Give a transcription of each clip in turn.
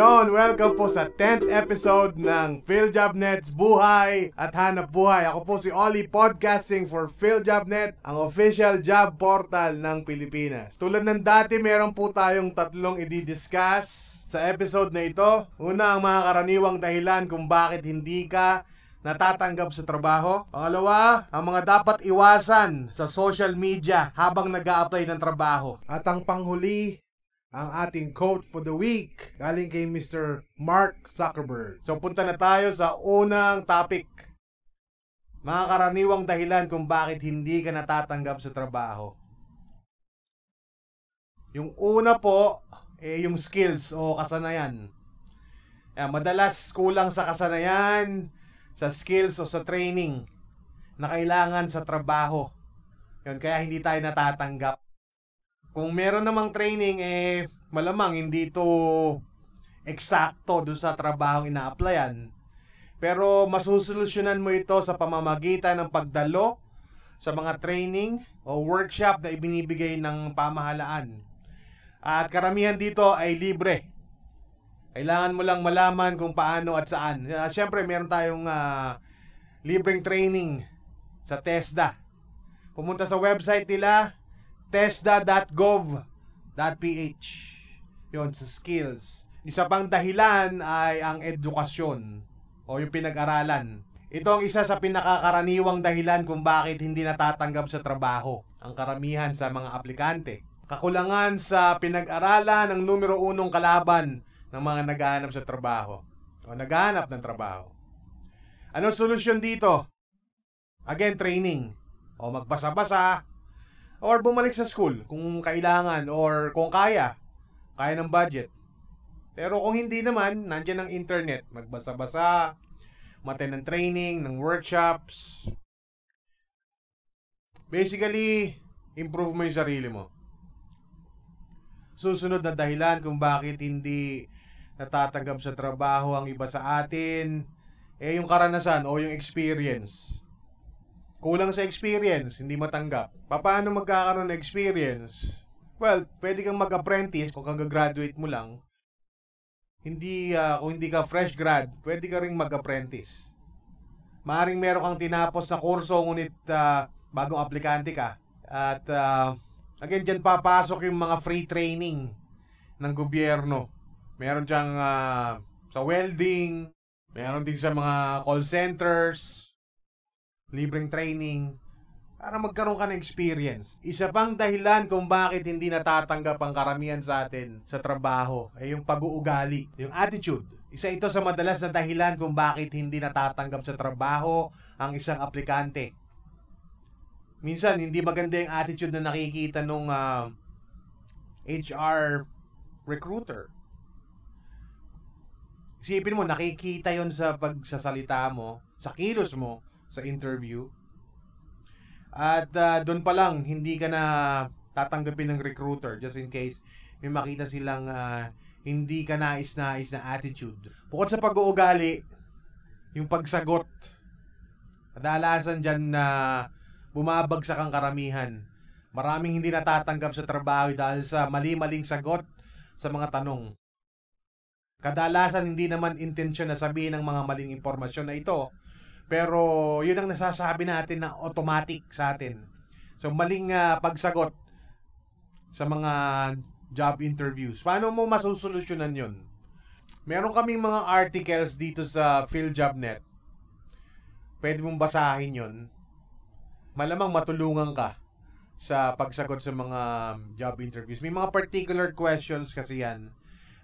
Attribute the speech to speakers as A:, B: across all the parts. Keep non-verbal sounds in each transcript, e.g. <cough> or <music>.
A: Yon, welcome po sa 10th episode ng PhilJobNet's Buhay at Hanap Buhay. Ako po si Ollie Podcasting for PhilJobNet, ang official job portal ng Pilipinas. Tulad ng dati, meron po tayong tatlong i-discuss sa episode na ito. Una, ang mga karaniwang dahilan kung bakit hindi ka natatanggap sa trabaho. Pangalawa, ang mga dapat iwasan sa social media habang nag apply ng trabaho. At ang panghuli, ang ating quote for the week galing kay Mr. Mark Zuckerberg. So punta na tayo sa unang topic. Mga karaniwang dahilan kung bakit hindi ka natatanggap sa trabaho. Yung una po, eh, yung skills o kasanayan. Eh, madalas kulang sa kasanayan, sa skills o sa training na kailangan sa trabaho. Yun, kaya hindi tayo natatanggap. Kung meron namang training, eh, malamang hindi to eksakto doon sa trabaho ina-applyan. Pero masusolusyonan mo ito sa pamamagitan ng pagdalo sa mga training o workshop na ibinibigay ng pamahalaan. At karamihan dito ay libre. Kailangan mo lang malaman kung paano at saan. Uh, Siyempre, meron tayong uh, libreng training sa TESDA. Pumunta sa website nila, tesda.gov.ph. Yon sa skills. Isa pang dahilan ay ang edukasyon o yung pinag-aralan. Ito ang isa sa pinakakaraniwang dahilan kung bakit hindi natatanggap sa trabaho ang karamihan sa mga aplikante. Kakulangan sa pinag-aralan ng numero unong kalaban ng mga naghahanap sa trabaho o naghahanap ng trabaho. Anong solusyon dito? Again, training. O magbasa-basa, or bumalik sa school kung kailangan or kung kaya. Kaya ng budget. Pero kung hindi naman, nandiyan ang internet. Magbasa-basa, mate ng training, ng workshops. Basically, improve mo yung sarili mo. Susunod na dahilan kung bakit hindi natatanggap sa trabaho ang iba sa atin, eh yung karanasan o yung experience kulang sa experience, hindi matanggap. Paano magkakaroon ng experience? Well, pwede kang mag-apprentice kung kag-graduate mo lang. Hindi, uh, kung hindi ka fresh grad, pwede ka ring mag-apprentice. Maaring meron kang tinapos na kurso ngunit uh, bagong aplikante ka. At uh, again, dyan papasok yung mga free training ng gobyerno. Meron diyang uh, sa welding, meron din sa mga call centers, libreng training, para magkaroon ka ng experience. Isa pang dahilan kung bakit hindi natatanggap ang karamihan sa atin sa trabaho ay yung pag-uugali, yung attitude. Isa ito sa madalas na dahilan kung bakit hindi natatanggap sa trabaho ang isang aplikante. Minsan, hindi maganda yung attitude na nakikita nung uh, ah, HR recruiter. Isipin mo, nakikita yon sa pagsasalita mo, sa kilos mo, sa interview. At uh, doon pa lang, hindi ka na tatanggapin ng recruiter just in case may makita silang uh, hindi ka nais-nais na attitude. Bukod sa pag-uugali, yung pagsagot. Kadalasan dyan na bumabagsak ang karamihan. Maraming hindi natatanggap sa trabaho dahil sa mali-maling sagot sa mga tanong. Kadalasan hindi naman intensyon na sabihin ng mga maling impormasyon na ito pero yun ang nasasabi natin na automatic sa atin. So maling uh, pagsagot sa mga job interviews. Paano mo masusolusyonan yun? Meron kaming mga articles dito sa PhilJobNet. Pwede mong basahin yun. Malamang matulungan ka sa pagsagot sa mga job interviews. May mga particular questions kasi yan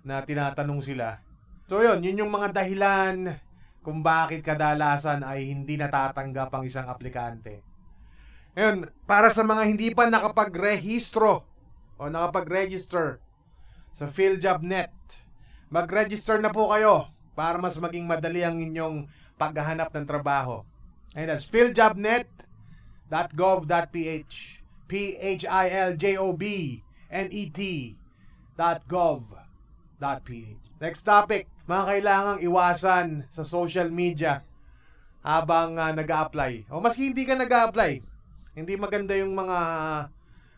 A: na tinatanong sila. So yun, yun yung mga dahilan kung bakit kadalasan ay hindi natatanggap ang isang aplikante. Ngayon, para sa mga hindi pa nakapag-rehistro o nakapag-register sa PhilJobNet, mag-register na po kayo para mas maging madali ang inyong paghahanap ng trabaho. And that's philjobnet.gov.ph P-H-I-L-J-O-B-N-E-T dot gov.ph Next topic, mga kailangang iwasan sa social media habang uh, nag apply O maski hindi ka nag apply hindi maganda yung mga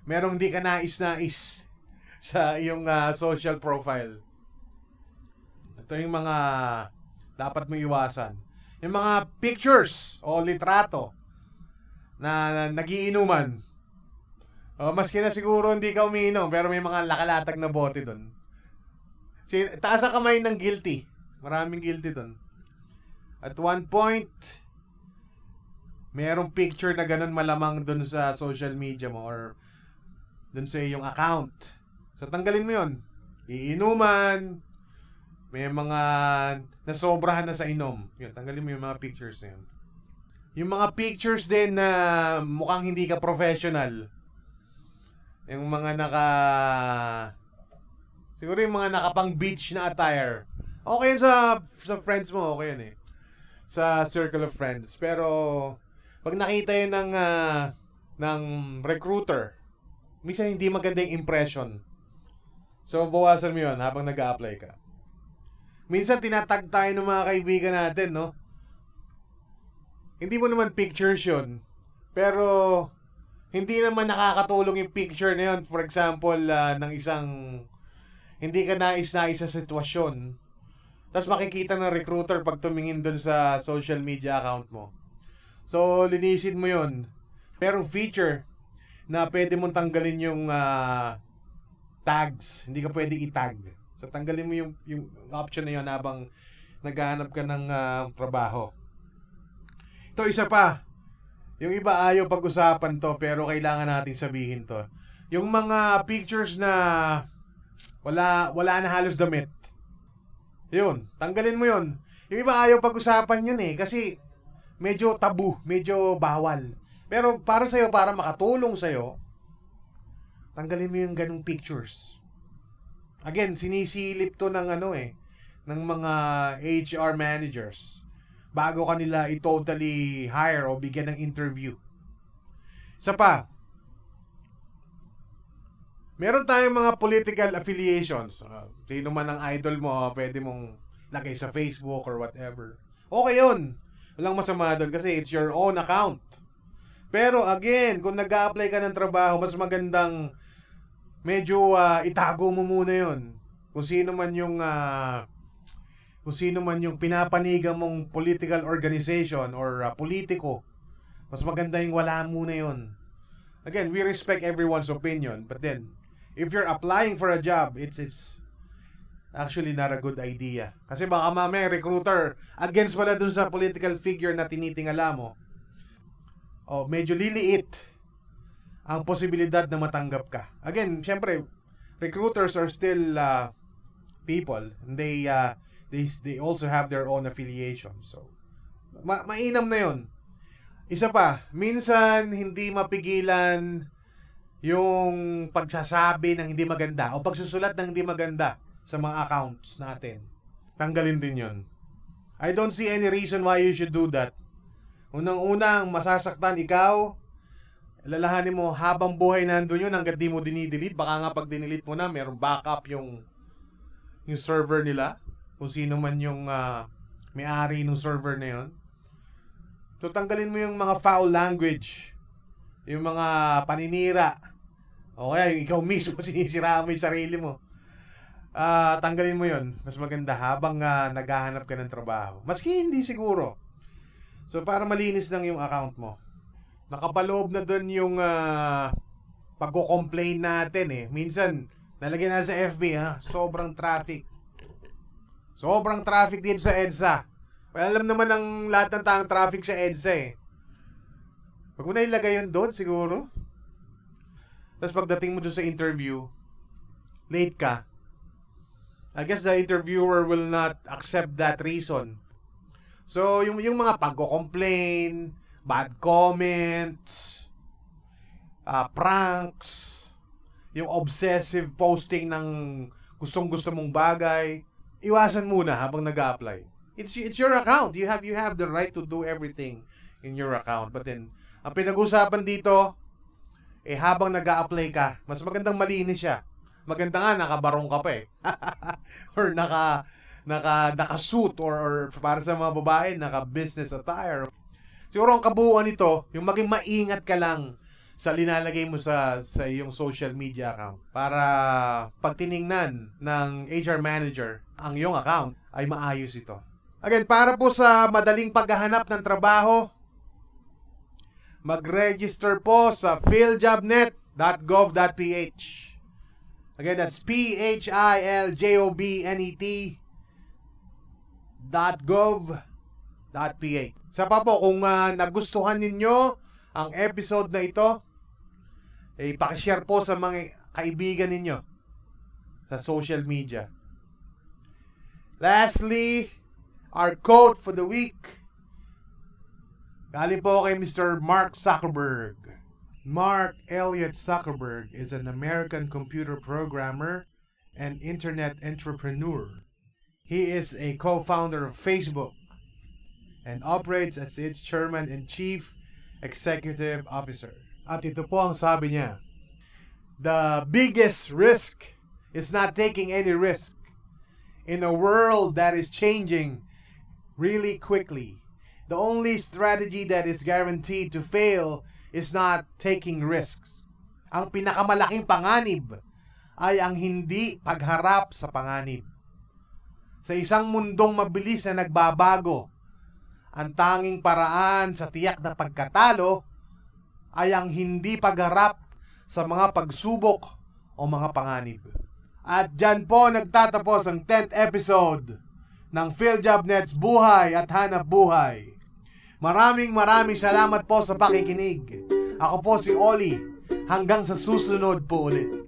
A: merong hindi ka nais-nais <laughs> sa iyong uh, social profile. Ito yung mga dapat mo iwasan. Yung mga pictures o litrato na, na nagiinuman. O, maski na siguro hindi ka umiinom, pero may mga lakalatag na bote doon. Taas ang kamay ng guilty. Maraming guilty doon. At one point, merong picture na ganun malamang doon sa social media mo or doon sa iyong account. So, tanggalin mo yon Iinuman, may mga nasobrahan na sa inom. Yun, tanggalin mo yung mga pictures na yun. Yung mga pictures din na mukhang hindi ka professional. Yung mga naka... Siguro yung mga nakapang beach na attire. Okay yun sa, sa friends mo, okay yun eh. Sa circle of friends. Pero, pag nakita yun ng, uh, ng recruiter, minsan hindi maganda yung impression. So, bawasan mo yun habang nag apply ka. Minsan, tinatag tayo ng mga kaibigan natin, no? Hindi mo naman pictures yun. Pero, hindi naman nakakatulong yung picture na yun. For example, uh, ng isang hindi ka nais-nais sa sitwasyon. Tapos makikita ng recruiter pag tumingin dun sa social media account mo. So, linisin mo yun. Merong feature na pwede mong tanggalin yung uh, tags. Hindi ka pwede i-tag. So, tanggalin mo yung, yung option na yun habang naghahanap ka ng uh, trabaho. Ito, isa pa. Yung iba ayaw pag-usapan to, pero kailangan natin sabihin to. Yung mga pictures na wala, wala na halos damit. Yun, tanggalin mo yun. Yung iba ayaw pag-usapan yun eh, kasi medyo tabu, medyo bawal. Pero para sa'yo, para makatulong sa'yo, tanggalin mo yung ganung pictures. Again, sinisilip to ng ano eh, ng mga HR managers bago kanila i-totally hire o bigyan ng interview. Sa pa, meron tayong mga political affiliations. Uh, sino man ang idol mo, pwede mong lagay sa Facebook or whatever. Okay yun. Walang masama doon kasi it's your own account. Pero again, kung nag apply ka ng trabaho, mas magandang medyo uh, itago mo muna yon Kung sino man yung uh, kung sino man yung pinapanigan mong political organization or uh, politiko, mas maganda yung wala muna yon. Again, we respect everyone's opinion, but then, if you're applying for a job, it's it's actually not a good idea. Kasi baka mamaya recruiter against pala dun sa political figure na tinitingala mo. Oh, medyo liliit ang posibilidad na matanggap ka. Again, syempre, recruiters are still uh, people. They uh, they, they also have their own affiliation. So, ma mainam na yon. Isa pa, minsan hindi mapigilan yung pagsasabi ng hindi maganda o pagsusulat ng hindi maganda sa mga accounts natin. Tanggalin din yon. I don't see any reason why you should do that. Unang-unang masasaktan ikaw, lalahanin mo habang buhay nandun yun hanggang di mo dinidelete. Baka nga pag dinidelete mo na, meron backup yung yung server nila kung sino man yung uh, may-ari ng server na yun. So, tanggalin mo yung mga foul language, yung mga paninira, o kaya yung ikaw <laughs> mismo sinisira mo yung sarili mo. Uh, tanggalin mo yun. Mas maganda habang uh, naghahanap ka ng trabaho. Maski hindi siguro. So, para malinis lang yung account mo. Nakapaloob na doon yung uh, pagko-complain natin eh. Minsan, nalagyan na sa FB ha, sobrang traffic Sobrang traffic dito sa EDSA. Well, alam naman ng lahat ng taong traffic sa EDSA eh. Huwag mo na ilagay yun doon siguro. Tapos pagdating mo doon sa interview, late ka. I guess the interviewer will not accept that reason. So, yung, yung mga pagko-complain, bad comments, uh, pranks, yung obsessive posting ng gustong-gusto mong bagay, iwasan muna habang nag-apply. It's it's your account. You have you have the right to do everything in your account. But then ang pinag-usapan dito eh habang nag-apply ka, mas magandang malinis siya. Maganda nga nakabarong ka pa eh. <laughs> or naka naka naka-suit or, or para sa mga babae naka business attire. Siguro ang kabuuan nito, yung maging maingat ka lang sa linalagay mo sa sa iyong social media account para pag tiningnan ng HR manager ang iyong account ay maayos ito. Again, para po sa madaling paghahanap ng trabaho, mag-register po sa philjobnet.gov.ph. Again, that's P-H-I-L-J-O-B-N-E-T .gov.ph. Sa pa po, kung uh, nagustuhan ninyo ang episode na ito, eh, pakishare po sa mga kaibigan ninyo sa social media. Lastly, our quote for the week. Galing po kay Mr. Mark Zuckerberg. Mark Elliott Zuckerberg is an American computer programmer and internet entrepreneur. He is a co-founder of Facebook and operates as its chairman and chief executive officer. At ito po ang sabi niya, The biggest risk is not taking any risk. In a world that is changing really quickly, the only strategy that is guaranteed to fail is not taking risks. Ang pinakamalaking panganib ay ang hindi pagharap sa panganib. Sa isang mundong mabilis na nagbabago, ang tanging paraan sa tiyak na pagkatalo ay ang hindi pagharap sa mga pagsubok o mga panganib. At dyan po nagtatapos ang 10th episode ng PhilJobNet's Buhay at Hanap Buhay. Maraming maraming salamat po sa pakikinig. Ako po si Oli. Hanggang sa susunod po ulit.